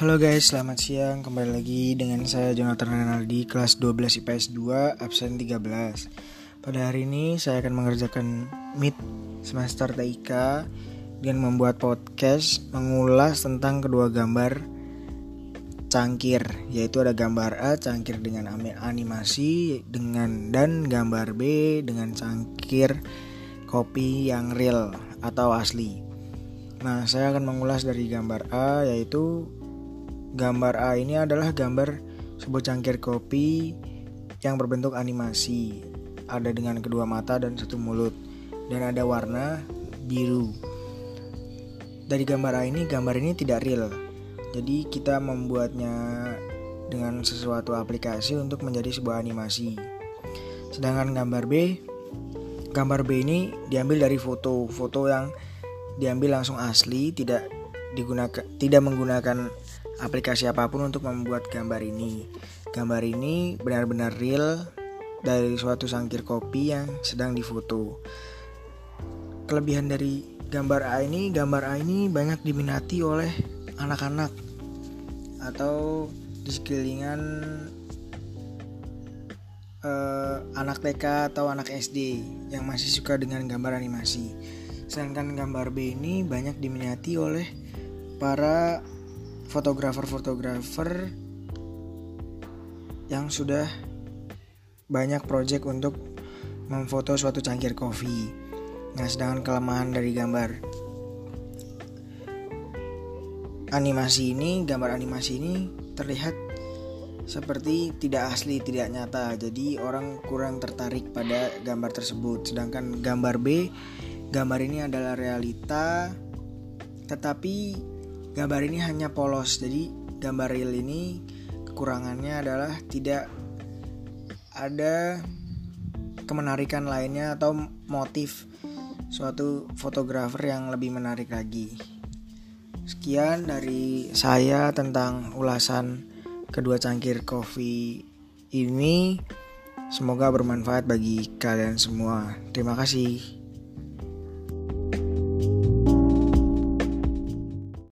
Halo guys, selamat siang. Kembali lagi dengan saya Jonathan Renaldi, kelas 12 IPS 2, absen 13. Pada hari ini saya akan mengerjakan MIT semester TIK dengan membuat podcast mengulas tentang kedua gambar cangkir, yaitu ada gambar A cangkir dengan animasi dengan dan gambar B dengan cangkir kopi yang real atau asli. Nah, saya akan mengulas dari gambar A yaitu Gambar A ini adalah gambar sebuah cangkir kopi yang berbentuk animasi. Ada dengan kedua mata dan satu mulut dan ada warna biru. Dari gambar A ini, gambar ini tidak real. Jadi kita membuatnya dengan sesuatu aplikasi untuk menjadi sebuah animasi. Sedangkan gambar B, gambar B ini diambil dari foto, foto yang diambil langsung asli, tidak digunakan tidak menggunakan aplikasi apa pun untuk membuat gambar ini. Gambar ini benar-benar real dari suatu sangkir kopi yang sedang difoto. Kelebihan dari gambar A ini, gambar A ini banyak diminati oleh anak-anak atau di sekelilingan uh, anak TK atau anak SD yang masih suka dengan gambar animasi. Sedangkan gambar B ini banyak diminati oleh para fotografer-fotografer yang sudah banyak project untuk memfoto suatu cangkir kopi. Nah, sedangkan kelemahan dari gambar animasi ini, gambar animasi ini terlihat seperti tidak asli, tidak nyata. Jadi orang kurang tertarik pada gambar tersebut. Sedangkan gambar B, gambar ini adalah realita tetapi Gambar ini hanya polos, jadi gambar real ini kekurangannya adalah tidak ada kemenarikan lainnya atau motif suatu fotografer yang lebih menarik lagi. Sekian dari saya tentang ulasan kedua cangkir kopi ini. Semoga bermanfaat bagi kalian semua. Terima kasih.